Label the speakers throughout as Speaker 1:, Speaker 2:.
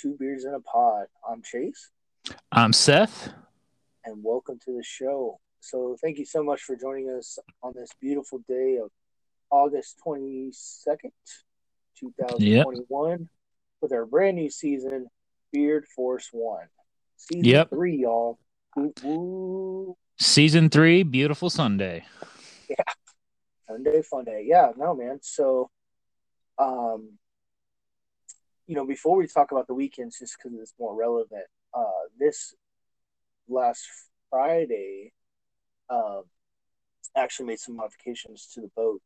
Speaker 1: Two Beers in a Pod. I'm Chase,
Speaker 2: I'm Seth.
Speaker 1: and welcome to the show. So, thank you so much for joining us on this beautiful day of August 22nd, 2021, with our brand new season, Beard Force One. Season
Speaker 2: Yep.
Speaker 1: three, y'all. Woo.
Speaker 2: Season three, beautiful Sunday. Yeah.
Speaker 1: Sunday fun day. Yeah, no man. So um you know, before we talk about the weekends just because it's more relevant, uh this last Friday um actually made some modifications to the boat.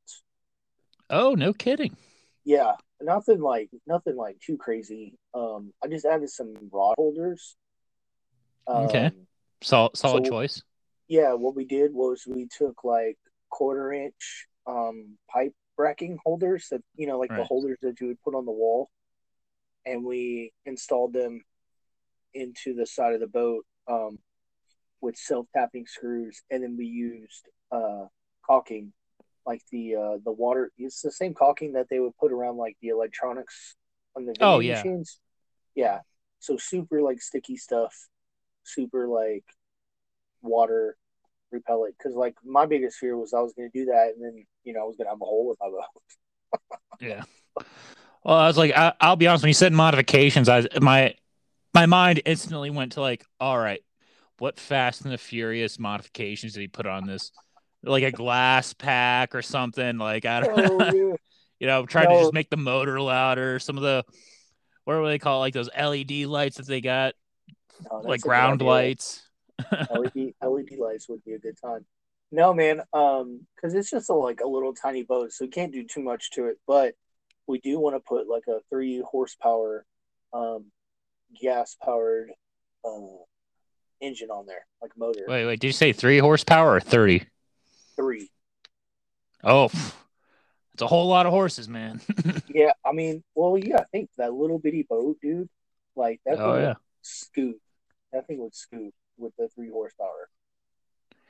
Speaker 2: Oh, no kidding.
Speaker 1: Yeah, nothing like nothing like too crazy. Um I just added some rod holders.
Speaker 2: Okay.
Speaker 1: Um,
Speaker 2: Sol- solid
Speaker 1: So-
Speaker 2: choice.
Speaker 1: yeah, what we did was we took like quarter inch um pipe bracking holders that you know like the holders that you would put on the wall and we installed them into the side of the boat um with self-tapping screws and then we used uh caulking like the uh the water it's the same caulking that they would put around like the electronics on the
Speaker 2: Oh, yeah.
Speaker 1: machines yeah so super like sticky stuff super like water repellent because like my biggest fear was I was going to do that and then you know I was going to have a hole in my boat.
Speaker 2: Yeah. Well, I was like, I- I'll be honest. When you said modifications, I my my mind instantly went to like, all right, what Fast and the Furious modifications did he put on this? Like a glass pack or something? Like I don't,
Speaker 1: Oh, yeah.
Speaker 2: you know, trying to just make the motor louder. Some of the what do they call it? like those LED lights that they got,
Speaker 1: No,
Speaker 2: like ground lights.
Speaker 1: LED LED lights would be a good time. No man, um, because it's just a, like a little tiny boat, so we can't do too much to it. But we do want to put like a three horsepower, um, gas powered, uh, engine on there, like motor
Speaker 2: Wait, wait. Did you say three horsepower or thirty?
Speaker 1: three.
Speaker 2: Oh, it's a whole lot of horses, man.
Speaker 1: Yeah, I mean, well, yeah, I think that little bitty boat, dude, like that.
Speaker 2: oh yeah.
Speaker 1: would scoot. That thing would scoot with the three horsepower.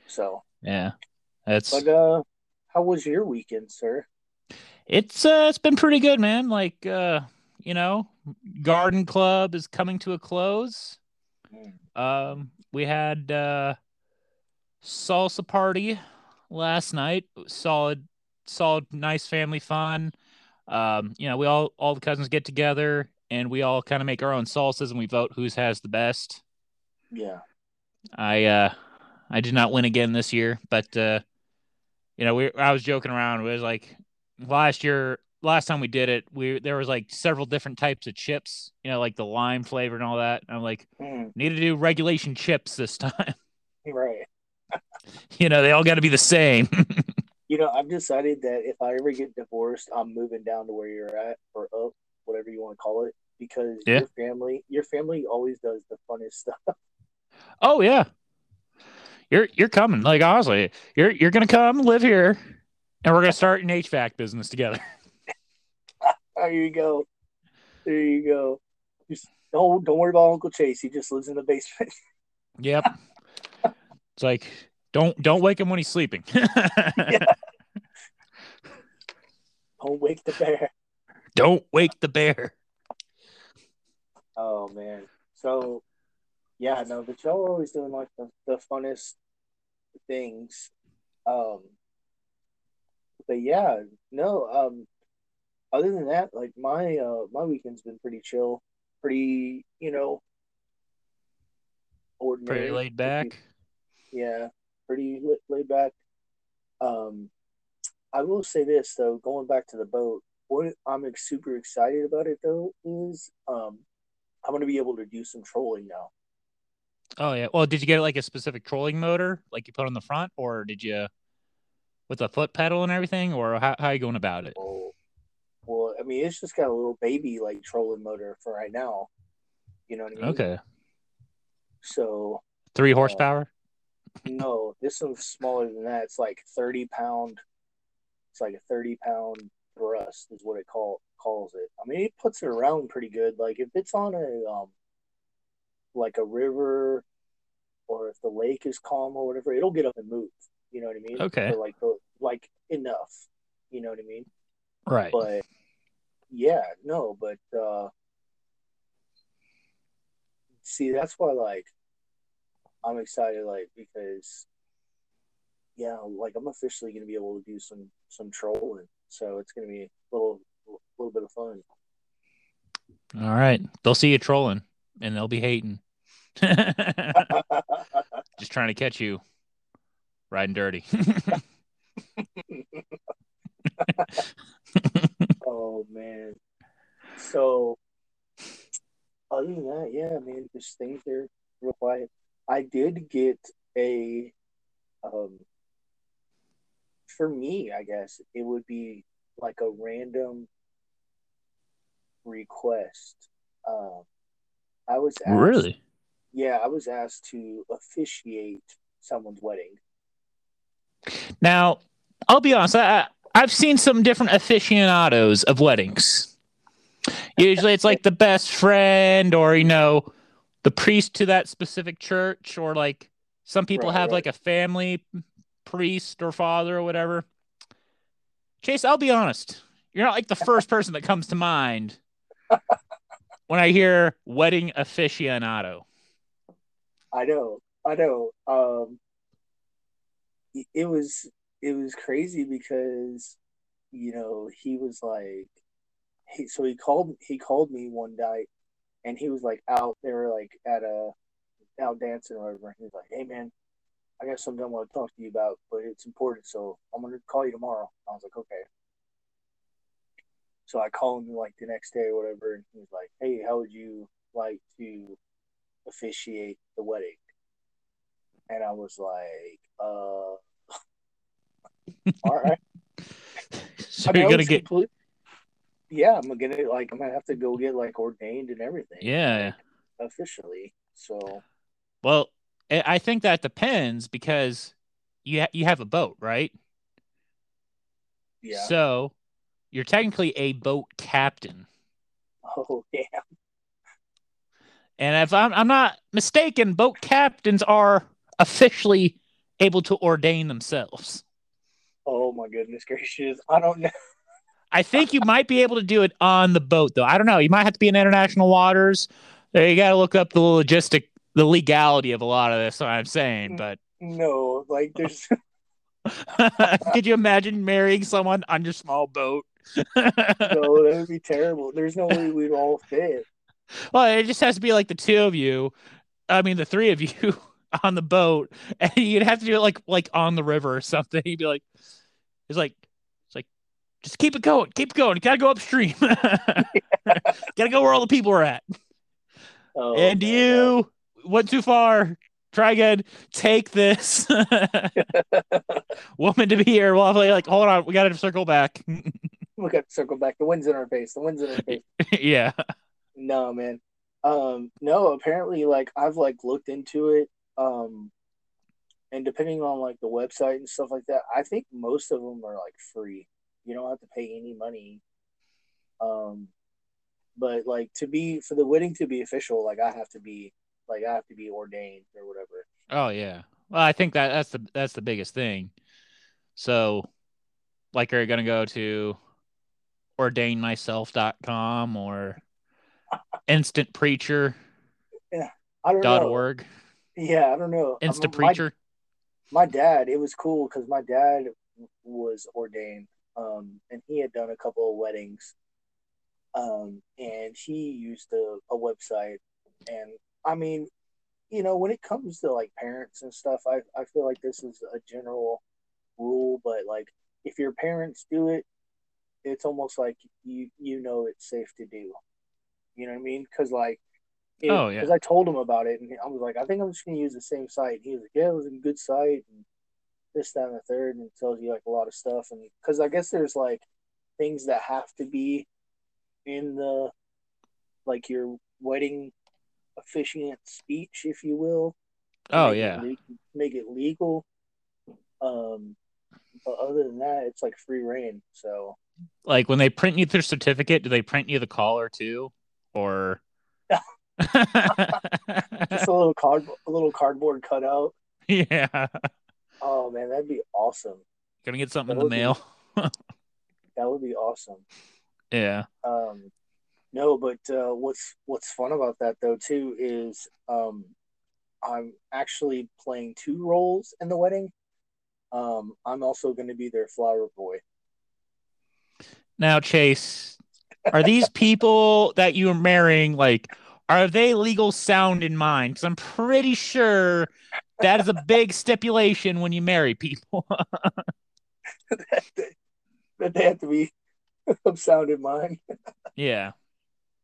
Speaker 1: So,
Speaker 2: Yeah. That's
Speaker 1: but uh, how was your weekend, sir?
Speaker 2: It's uh it's been pretty good, man. Like uh, you know, garden club is coming to a close. Um we had uh salsa party last night. Solid solid nice family fun. Um, you know, we all all the cousins get together and we all kind of make our own salsas and we vote whose has the best.
Speaker 1: Yeah,
Speaker 2: I uh I did not win again this year, but uh you know, we I was joking around. It was like last year last time we did it, we there was like several different types of chips, you know, like the lime flavor and all that. And I'm like,
Speaker 1: Mm,
Speaker 2: need to do regulation chips this time.
Speaker 1: right.
Speaker 2: you know, they all got to be the same.
Speaker 1: You know, I've decided that if I ever get divorced, I'm moving down to where you're at or up, whatever you want to call it, because
Speaker 2: Yeah.
Speaker 1: your family, your family always does the funnest stuff.
Speaker 2: oh yeah. You're you're coming. Like honestly, you're you're going to come live here and we're going to start an HVAC business together.
Speaker 1: There you go. There you go. Just don't don't worry about Uncle Chase. He just lives in the basement.
Speaker 2: Yep. it's like don't don't wake him when he's sleeping.
Speaker 1: Don't wake the bear.
Speaker 2: Don't wake the bear.
Speaker 1: Oh man. So yeah, no, but y'all are always doing like the, the funnest things. Um but yeah, no, um other than that, like my uh my weekend's been pretty chill. Pretty, you know, ordinary.
Speaker 2: Pretty laid back.
Speaker 1: Yeah, pretty laid back. Um, I will say this though, going back to the boat, what I'm super excited about it though is um, I'm gonna be able to do some trolling now.
Speaker 2: Oh yeah. Well, did you get like a specific trolling motor, like you put on the front, or did you with a foot pedal and everything, or how how you going about it?
Speaker 1: Oh, well, I mean, it's just got a little baby like trolling motor for right now. You know what I mean?
Speaker 2: Okay.
Speaker 1: So
Speaker 2: three horsepower.
Speaker 1: Uh, no, this one's smaller than that. It's like thirty pound. It's like a thirty pound thrust is what it call calls it. I mean, it puts it around pretty good. Like if it's on a um, like a river, or if the lake is calm or whatever, it'll get up and move. You know what I mean?
Speaker 2: Okay.
Speaker 1: For like the like enough. You know what I mean?
Speaker 2: Right.
Speaker 1: But yeah, no, but uh see that's why like I'm excited like because yeah, like I'm officially gonna be able to do some some trolling. So it's gonna be a little a little bit of fun.
Speaker 2: All right. They'll see you trolling and they'll be hating. Just trying to catch you riding dirty.
Speaker 1: oh man. So other than that, yeah, man, just things are real quiet. I did get a um for me, I guess it would be like a random request. Um I was asked,
Speaker 2: really
Speaker 1: yeah, I was asked to officiate someone's wedding.
Speaker 2: Now, I'll be honest. I, I've seen some different aficionados of weddings. Usually, it's like the best friend, or you know, the priest to that specific church, or like some people right, have right. like a family priest or father or whatever. Chase, I'll be honest. You're not like the first person that comes to mind when I hear wedding aficionado.
Speaker 1: I know, I know. Um, it was it was crazy because you know he was like he so he called he called me one night and he was like out they were like at a out dancing or whatever. He was like, "Hey man, I got something I want to talk to you about, but it's important, so I'm gonna call you tomorrow." I was like, "Okay." So I called him like the next day or whatever, and he was like, "Hey, how would you like to officiate the wedding?" And I was like, uh, all right.
Speaker 2: so I mean, you're gonna get. Complete...
Speaker 1: Yeah, I'm gonna get like I'm gonna have to go get like ordained and everything.
Speaker 2: Yeah.
Speaker 1: Like, officially. So.
Speaker 2: Well, I think that depends because you ha- you have a boat, right?
Speaker 1: Yeah.
Speaker 2: So, you're technically a boat captain.
Speaker 1: Oh yeah.
Speaker 2: And if I'm I'm not mistaken, boat captains are officially able to ordain themselves.
Speaker 1: Oh my goodness gracious. I don't know.
Speaker 2: I think you might be able to do it on the boat though. I don't know. You might have to be in international waters. You gotta look up the logistic the legality of a lot of this, what I'm saying, but
Speaker 1: no, like there's
Speaker 2: Could you imagine marrying someone on your small boat?
Speaker 1: no, that would be terrible. There's no way we'd all fit.
Speaker 2: Well, it just has to be like the two of you. I mean, the three of you on the boat, and you'd have to do it like like on the river or something. You'd be like, it's like it's like just keep it going, keep it going. You gotta go upstream. gotta go where all the people are at. Oh, and you God. went too far. Try again. Take this woman to be here. We'll like, hold on, we gotta circle back.
Speaker 1: we got to circle back. The wind's in our face. The wind's in our face.
Speaker 2: yeah.
Speaker 1: No, man. Um, no, apparently like I've like looked into it. Um and depending on like the website and stuff like that, I think most of them are like free. You don't have to pay any money. Um, but like to be for the wedding to be official, like I have to be like I have to be ordained or whatever.
Speaker 2: Oh yeah. Well, I think that that's the that's the biggest thing. So, like, are you gonna go to ordainmyself.com or instant preacher?
Speaker 1: Yeah, I don't
Speaker 2: dot
Speaker 1: know.
Speaker 2: org.
Speaker 1: Yeah, I don't know.
Speaker 2: Instant preacher
Speaker 1: my dad, it was cool because my dad was ordained, um, and he had done a couple of weddings, um, and he used a, a website, and I mean, you know, when it comes to like parents and stuff, I I feel like this is a general rule, but like if your parents do it, it's almost like you you know it's safe to do. You know what I mean? Because like it, oh yeah. Because I told him about it, and I was like, I think I'm just gonna use the same site. He was like, Yeah, it was a good site, and this, that, and the third, and it tells you like a lot of stuff. And because I guess there's like things that have to be in the like your wedding officiant speech, if you will.
Speaker 2: Oh
Speaker 1: make
Speaker 2: yeah.
Speaker 1: it le- make it legal. Um, but other than that, it's like free rein. So
Speaker 2: Like when they print you their certificate, do they print you the collar too? Or
Speaker 1: just a little card, a little cardboard cutout.
Speaker 2: yeah.
Speaker 1: Oh man, that'd be awesome.
Speaker 2: Gonna get something in the
Speaker 1: would be-
Speaker 2: mail.
Speaker 1: That would be awesome.
Speaker 2: Yeah.
Speaker 1: Um, no, but uh, what's what's fun about that though too is um, I'm actually playing two roles in the wedding. Um, I'm also going to be their flower boy.
Speaker 2: Now, Chase, are these people that you are marrying like are they legal sound in mind? Because I'm pretty sure that is a big stipulation when you marry people.
Speaker 1: that they have to be of sound in mind.
Speaker 2: yeah.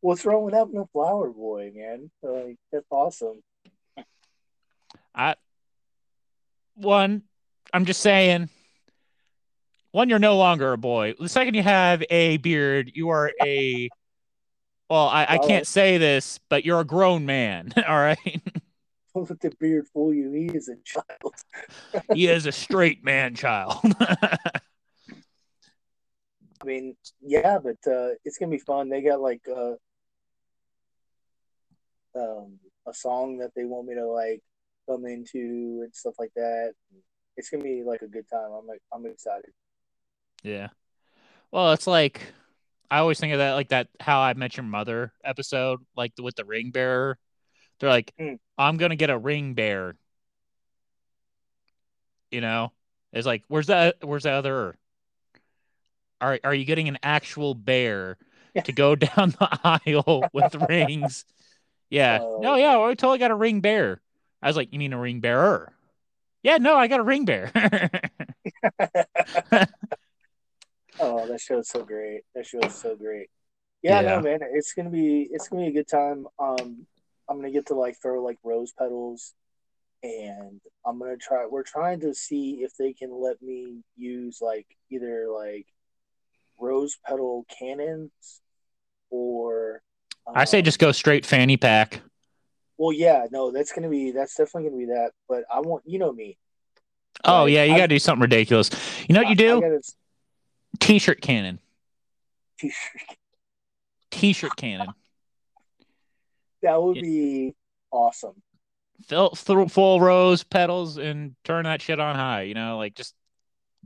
Speaker 1: What's wrong with having a flower boy, man? Like that's awesome.
Speaker 2: I one, I'm just saying. One, you're no longer a boy. The second you have a beard, you are a. Well, I, I can't say this, but you're a grown man. All right.
Speaker 1: Don't let the beard fool you. He is a child.
Speaker 2: he is a straight man child.
Speaker 1: I mean, yeah, but uh, it's gonna be fun. They got like uh, um, a song that they want me to like come into and stuff like that. It's gonna be like a good time. I'm like, I'm excited.
Speaker 2: yeah. Well, it's like I always think of that like that How I Met Your Mother episode, like with the ring bearer. They're like,
Speaker 1: Hmm.
Speaker 2: I'm gonna get a ring bearer. You know, it's like, where's that? Where's the other? Are are you getting an actual bear to go down the aisle with rings? Yeah.
Speaker 1: Oh.
Speaker 2: No, yeah, I totally got a ring bear. I was like, you mean a ring bearer? Yeah, no, I got a ring bear.
Speaker 1: Oh, that show's so great. That show is so great. Yeah,
Speaker 2: Yeah.
Speaker 1: no, man, it's gonna be it's gonna be a good time. Um, I'm gonna get to like throw like rose petals, and I'm gonna try. We're trying to see if they can let me use like either like rose petal cannons or.
Speaker 2: I say
Speaker 1: um,
Speaker 2: just go straight fanny pack.
Speaker 1: Well, yeah, no, that's gonna be that's definitely gonna be that. But I want you know me.
Speaker 2: Oh
Speaker 1: Like,
Speaker 2: yeah, you gotta do something ridiculous. You know what you
Speaker 1: I
Speaker 2: do?
Speaker 1: got a
Speaker 2: T-shirt cannon.
Speaker 1: t-shirt.
Speaker 2: T-shirt cannon.
Speaker 1: That would
Speaker 2: Yeah.
Speaker 1: be awesome.
Speaker 2: Fill through full rose petals and turn that shit on high. You know, like just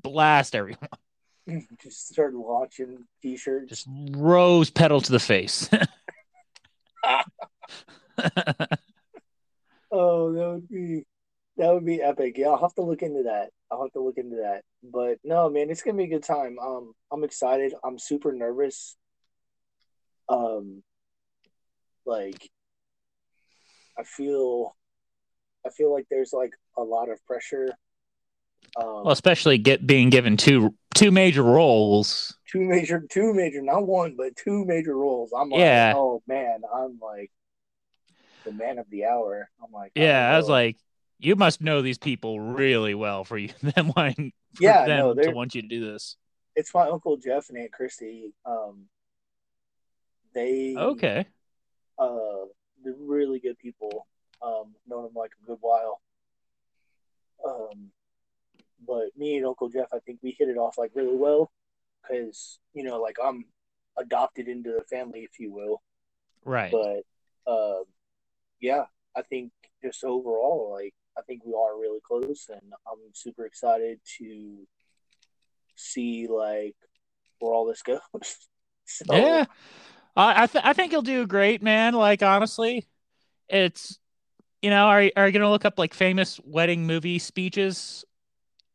Speaker 2: blast everyone.
Speaker 1: Just start launching t-shirts.
Speaker 2: Just rose petal to the face.
Speaker 1: Oh, that would be that would be epic. Yeah, I'll have to look into that. I'll have to look into that. But no, man, it's gonna be a good time. Um, I'm excited. I'm super nervous. Um, like, I feel, I feel like there's like a lot of pressure. Um,
Speaker 2: well, especially get being given two two major roles.
Speaker 1: two major, two major, not one, but two major roles. I'm like,
Speaker 2: Yeah.
Speaker 1: oh man, I'm like the man of the hour. I'm like,
Speaker 2: Yeah, I was
Speaker 1: oh.
Speaker 2: like, you must know these people really well for you them wanting for
Speaker 1: Yeah,
Speaker 2: them
Speaker 1: no,
Speaker 2: to want you to do this.
Speaker 1: it's my uncle Jeff and Aunt Christy. Um, they
Speaker 2: Okay.
Speaker 1: uh, they're really good people. Um, known them like a good while. Um, but me and Uncle Jeff, I think we hit it off like really well because you know, like I'm adopted into the family, if you will.
Speaker 2: Right.
Speaker 1: But um, yeah, I think just overall, like I think we are really close, and I'm super excited to see like where all this goes. so,
Speaker 2: Yeah, I I, th- I think you'll do great, man. Like honestly, it's you know, are are you gonna look up like famous wedding movie speeches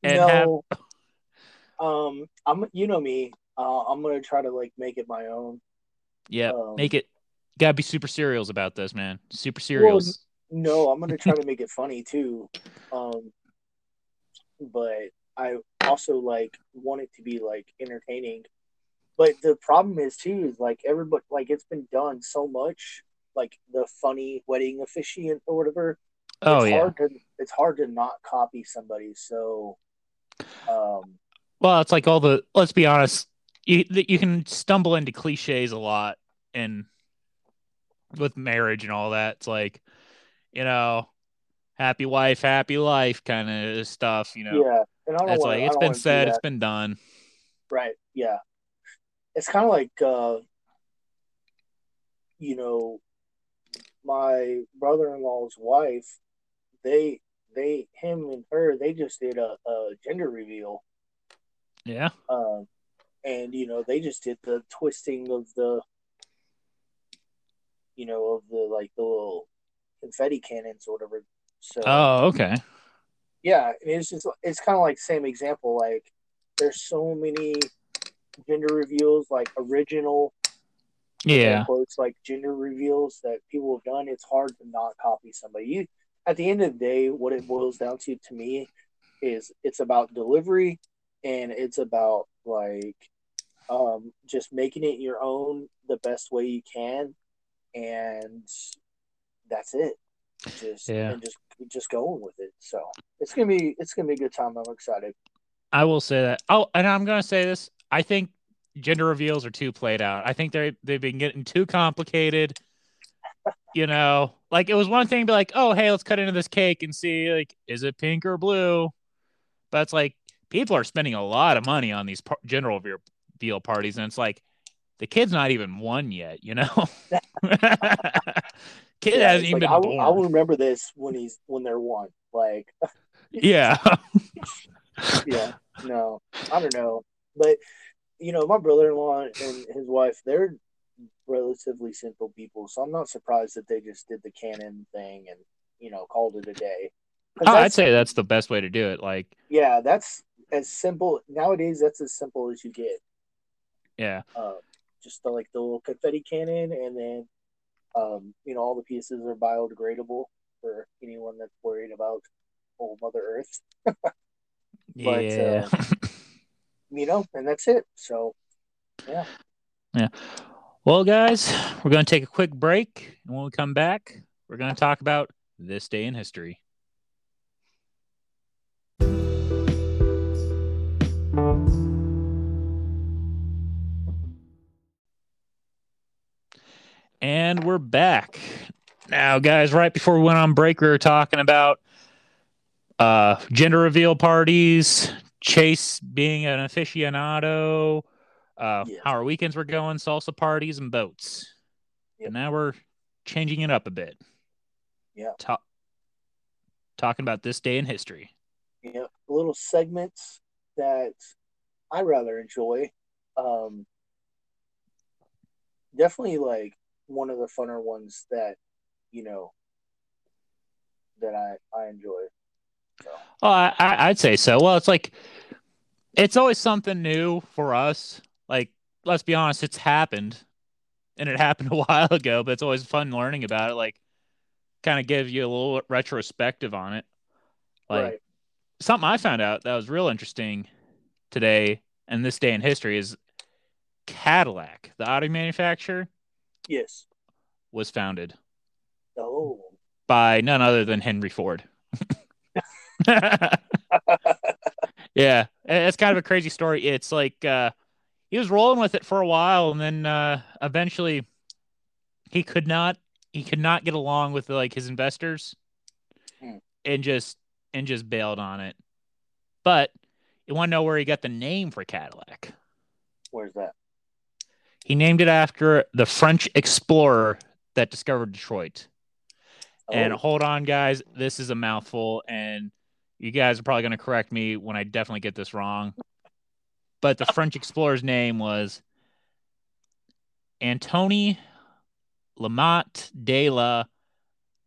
Speaker 2: and have
Speaker 1: no, um, I'm you know me. Uh, I'm gonna try to like make it my own.
Speaker 2: yeah,
Speaker 1: um,
Speaker 2: make it gotta be super serials about this, man. Super serials.
Speaker 1: No, I'm gonna try to make it funny too. Um, but I also like want it to be like entertaining. But the problem is too is like everybody like it's been done so much, like the funny wedding officiant or whatever.
Speaker 2: oh
Speaker 1: it's
Speaker 2: yeah.
Speaker 1: hard to it's hard to not copy somebody. So, um,
Speaker 2: Well, it's like all the. Let's be honest. You you can stumble into cliches a lot, and with marriage and all that. It's like, you know, happy wife, happy life kind of stuff. You know,
Speaker 1: Yeah, and I don't
Speaker 2: that's
Speaker 1: wanna,
Speaker 2: like it's been said, it's been done.
Speaker 1: Right. Yeah. It's kind of like, uh, you know, my brother-in-law's wife. They, they, him and her, they just did a, a gender reveal.
Speaker 2: Yeah.
Speaker 1: Um, and you know, they just did the twisting of the, you know, of the like the little confetti cannons or whatever. So
Speaker 2: Oh, okay.
Speaker 1: yeah, it's just it's kind of like same example. Like there's so many gender reveals, like original
Speaker 2: Yeah.
Speaker 1: quotes like gender reveals that people have done, it's hard to not copy somebody. You at the end of the day, what it boils down to to me is it's about delivery and it's about like um, just making it your own the best way you can, and that's it. Just
Speaker 2: Yeah.
Speaker 1: and just just going with it. So it's gonna be it's gonna be a good time. I'm excited.
Speaker 2: I will say that. Oh, and I'm gonna say this. I think gender reveals are too played out. I think they they've been getting too complicated. You know, like it was one thing to be like, oh, hey, let's cut into this cake and see like, is it pink or blue? But it's like people are spending a lot of money on these par- gender reveal- reveal parties, and it's like the kid's not even one yet. You know, kid
Speaker 1: Yeah,
Speaker 2: hasn't even
Speaker 1: like, I'll,
Speaker 2: born.
Speaker 1: I'll remember this when he's when they're one. Like
Speaker 2: Yeah,
Speaker 1: yeah, no, I don't know, but you know, my brother-in-law and his wife, they're relatively simple people, so I'm not surprised that they just did the cannon thing and you know called it a day.
Speaker 2: Oh, I'd say that's the best way to do it. Like,
Speaker 1: yeah, that's as simple nowadays. That's as simple as you get.
Speaker 2: yeah,
Speaker 1: Uh, just the, like the little confetti cannon, and then um, you know all the pieces are biodegradable for anyone that's worried about old Mother Earth. But,
Speaker 2: yeah.
Speaker 1: You know, and that's it. So yeah, yeah.
Speaker 2: Well, guys, we're going to take a quick break. And when we come back, we're going to talk about this day in history. And we're back. Now, guys, right before we went on break, we were talking about uh, gender reveal parties, Chase being an aficionado, uh,
Speaker 1: Yes.
Speaker 2: how our weekends were going, salsa parties, and boats.
Speaker 1: Yep.
Speaker 2: And now we're changing it up a bit.
Speaker 1: Yeah.
Speaker 2: Ta- talking about this day in history.
Speaker 1: Yeah. little segments that I rather enjoy. Um, definitely like one of the funner ones that you know that I I enjoy. So
Speaker 2: Oh, I, I'd say so. Well, it's like it's always something new for us. Like, let's be honest, it's happened, and it happened a while ago. But it's always fun learning about it. Like, kind of give you a little retrospective on it. Like
Speaker 1: right,
Speaker 2: something I found out that was real interesting today and this day in history is Cadillac, the auto manufacturer,
Speaker 1: yes.
Speaker 2: was founded
Speaker 1: Oh,
Speaker 2: by none other than Henry Ford. yeah, it's kind of a crazy story. It's like uh, he was rolling with it for a while, and then uh, eventually he could not he could not get along with like his investors,
Speaker 1: Hmm.
Speaker 2: and just and just bailed on it. But you want to know where he got the name for Cadillac?
Speaker 1: where's that?
Speaker 2: He named it after the French explorer that discovered Detroit. And
Speaker 1: Oh,
Speaker 2: hold on, guys, this is a mouthful, and you guys are probably going to correct me when I definitely get this wrong. But the French explorer's name was Antony Lamotte de la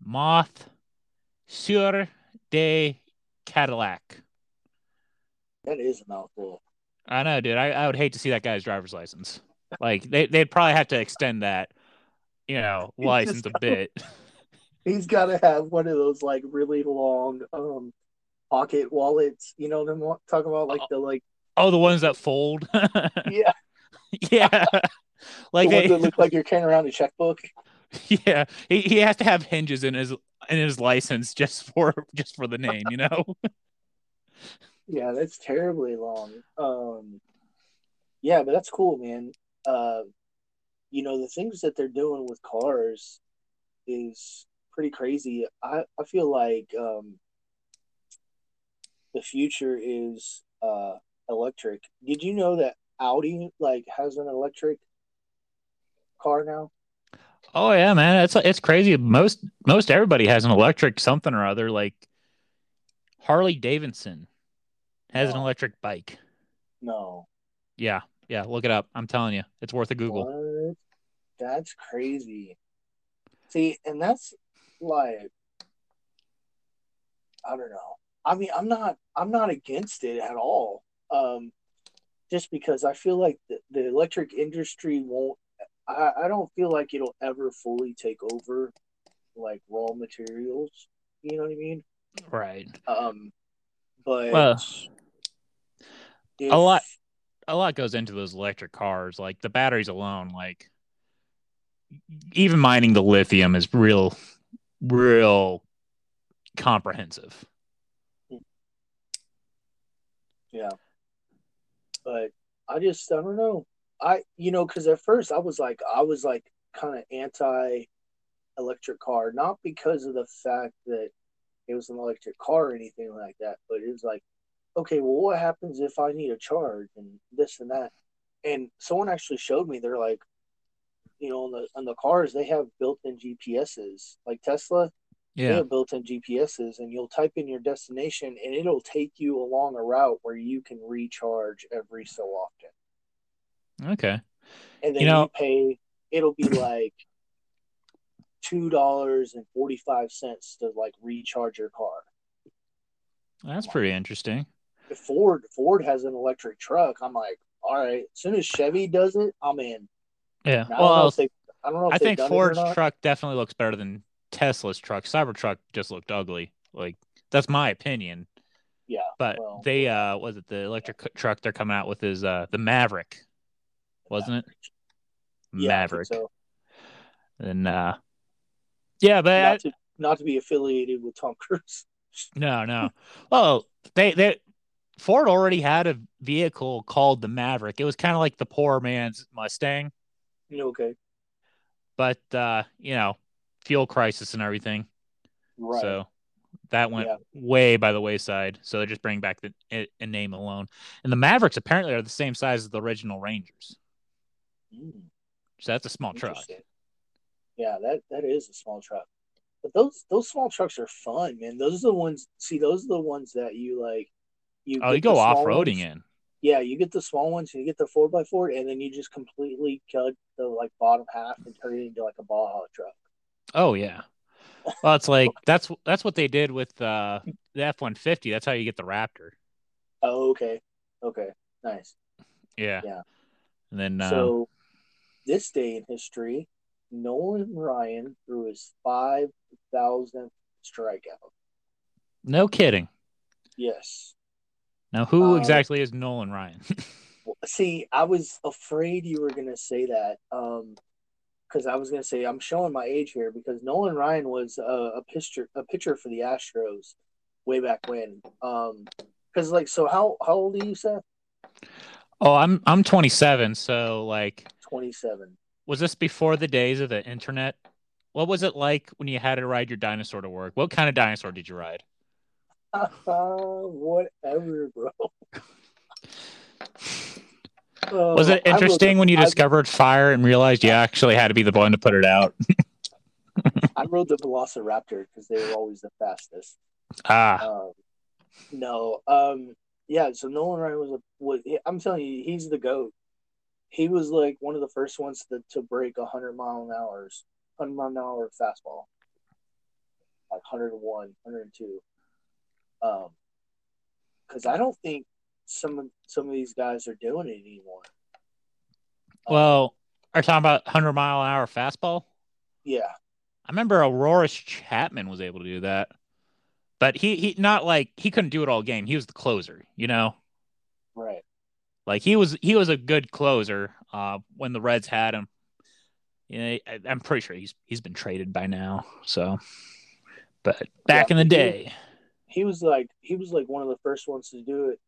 Speaker 2: Moth sur de Cadillac.
Speaker 1: that is a mouthful.
Speaker 2: I know, dude. I, I would hate to see that guy's driver's license. Like they they'd probably have to extend that, you know,
Speaker 1: He
Speaker 2: license
Speaker 1: just-
Speaker 2: a bit.
Speaker 1: He's got to have one of those like really long um pocket wallets. You know I'm talking about? Like the like
Speaker 2: Oh, the ones that fold.
Speaker 1: yeah,
Speaker 2: yeah. Like
Speaker 1: the
Speaker 2: they,
Speaker 1: that look like you're carrying around a checkbook.
Speaker 2: yeah, he, he has to have hinges in his in his license just for just for the name, you know.
Speaker 1: Yeah, that's terribly long. Um, yeah, but that's cool, man. Uh, you know, the things that they're doing with cars, is pretty crazy. I, I feel like um, the future is uh, electric. Did you know that Audi like has an electric car now?
Speaker 2: Oh yeah, man, it's it's crazy. Most most everybody has an electric something or other. Like Harley Davidson has an electric bike.
Speaker 1: No.
Speaker 2: Yeah, yeah. Look it up. I'm telling you, it's worth a Google.
Speaker 1: What? That's crazy. See, and that's like I don't know. I mean, I'm not I'm not against it at all. Um just because I feel like the, the electric industry won't I, I don't feel like it'll ever fully take over like raw materials. You know what I mean?
Speaker 2: Right.
Speaker 1: Um but
Speaker 2: Well,
Speaker 1: if-
Speaker 2: a lot- A lot goes into those electric cars. Like the batteries alone. Like even mining the lithium is real, real comprehensive.
Speaker 1: Yeah. But I just I don't know. I you know because at first I was like I was like kind of anti electric car, not because of the fact that it was an electric car or anything like that, but it was like, okay, well, what happens if I need a charge and this and that? And someone actually showed me they're like, you know, on the on the cars they have built-in GPSs, like Tesla they
Speaker 2: Yeah.
Speaker 1: have built-in GPSs, and you'll type in your destination, and it'll take you along a route where you can recharge every so often.
Speaker 2: Okay.
Speaker 1: And then
Speaker 2: You
Speaker 1: you, pay. It'll be like two dollars and forty-five cents to like recharge your car.
Speaker 2: That's pretty interesting.
Speaker 1: Ford Ford has an electric truck, I'm like, all right. As soon as Chevy does it, I'm in.
Speaker 2: Yeah.
Speaker 1: I don't
Speaker 2: Well,
Speaker 1: they. I don't know.
Speaker 2: I think
Speaker 1: done it or
Speaker 2: Ford's truck definitely looks better than Tesla's truck. Cybertruck just looked ugly. Like that's my opinion.
Speaker 1: Yeah,
Speaker 2: But
Speaker 1: well,
Speaker 2: they uh was it the electric c- truck they're coming out with is uh the Maverick, wasn't it?
Speaker 1: Yeah,
Speaker 2: Maverick.
Speaker 1: so.
Speaker 2: And uh yeah, but
Speaker 1: Not to not to be affiliated with Tom Cruise.
Speaker 2: no, no. Well, they they Ford already had a vehicle called the Maverick. It was kind of like the poor man's Mustang,
Speaker 1: okay,
Speaker 2: but uh, you know, fuel crisis and everything.
Speaker 1: right.
Speaker 2: So that went
Speaker 1: Yeah.
Speaker 2: way by the wayside. So they're just bringing back the a, a name alone. And the Mavericks apparently are the same size as the original Rangers.
Speaker 1: Mm.
Speaker 2: So that's a small truck.
Speaker 1: Yeah, that that is a small truck. But those those small trucks are fun, man. Those are the ones. See, those are the ones that you like. You
Speaker 2: Oh, you go off roading in.
Speaker 1: Yeah, you get the small ones. You get the four by four, and then you just completely cut the like bottom half and turn it into like a Baja truck.
Speaker 2: Oh yeah. Well, it's like that's that's what they did with uh, the F one fifty. That's how you get the Raptor.
Speaker 1: Oh, okay, okay, nice.
Speaker 2: Yeah.
Speaker 1: Yeah.
Speaker 2: And then um,
Speaker 1: So, this day in history, Nolan Ryan threw his five thousandth strikeout.
Speaker 2: no kidding.
Speaker 1: Yes.
Speaker 2: Now, who
Speaker 1: Um,
Speaker 2: exactly is Nolan Ryan?
Speaker 1: See, I was afraid you were gonna say that, um, because I was gonna say I'm showing my age here because Nolan Ryan was a, a pitcher, a pitcher for the Astros way back when. Um, because like, so how how old are you, Seth?
Speaker 2: oh, I'm I'm 27. So like,
Speaker 1: Twenty seven.
Speaker 2: was this before the days of the internet? What was it like when you had to ride your dinosaur to work? What kind of dinosaur did you ride?
Speaker 1: Uh, whatever, bro.
Speaker 2: Was
Speaker 1: Uh,
Speaker 2: it interesting when you discovered fire and realized you actually had to be the one to put it out?
Speaker 1: I rode the Velociraptor because they were always the fastest.
Speaker 2: Ah,
Speaker 1: Um, no, um, yeah. So Nolan Ryan was a was. I'm telling you, he's the goat. He was like one of the first ones to, to break 100 mile an hour's 100 mile an hour fastball, like 101, 102. Um, because I don't think some of some of these guys are doing it anymore. Um,
Speaker 2: well, are you talking about 100 mile an hour fastball?
Speaker 1: yeah,
Speaker 2: I remember Aroldis Chapman was able to do that, but he he not like he couldn't do it all game. He was the closer, you know.
Speaker 1: right.
Speaker 2: Like he was he was a good closer uh, when the Reds had him. You know, I, I'm pretty sure he's he's been traded by now. So, but back
Speaker 1: Yeah,
Speaker 2: in the day,
Speaker 1: he was like he was like one of the first ones to do it.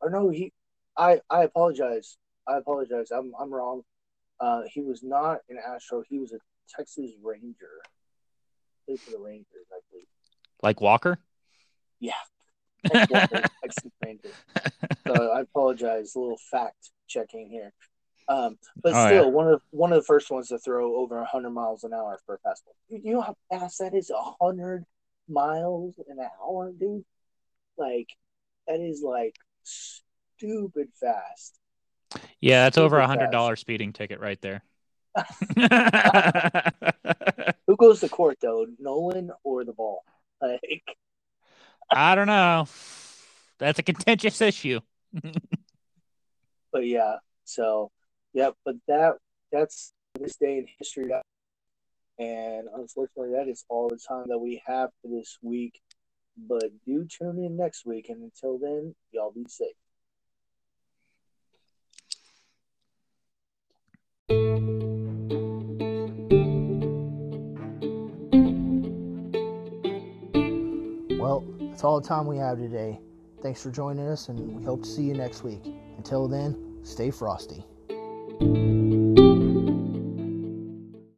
Speaker 1: Or no, he I I apologize. I apologize. I'm I'm wrong. Uh he was not an Astro, he was a Texas Ranger. Played for the Rangers, I believe.
Speaker 2: Like Walker?
Speaker 1: Yeah. Texas Ranger. So I apologize. A little fact checking here. Um, but
Speaker 2: Oh,
Speaker 1: still,
Speaker 2: yeah.
Speaker 1: one of one of the first ones to throw over 100 miles an hour for a fastball. You you know how fast that is? 100 miles in an hour, dude. Like that is like stupid fast.
Speaker 2: Yeah, that's over a hundred dollar speeding ticket right there.
Speaker 1: Who goes to court though, Nolan or the ball? Like,
Speaker 2: I don't know. That's a contentious issue.
Speaker 1: but yeah. So, yeah. But that that's this day in history, and unfortunately, that is all the time that we have for this week. But do tune in next week, and until then, y'all be safe. Well, that's all the time we have today. Thanks for joining us, and we hope to see you next week. Until then, stay frosty.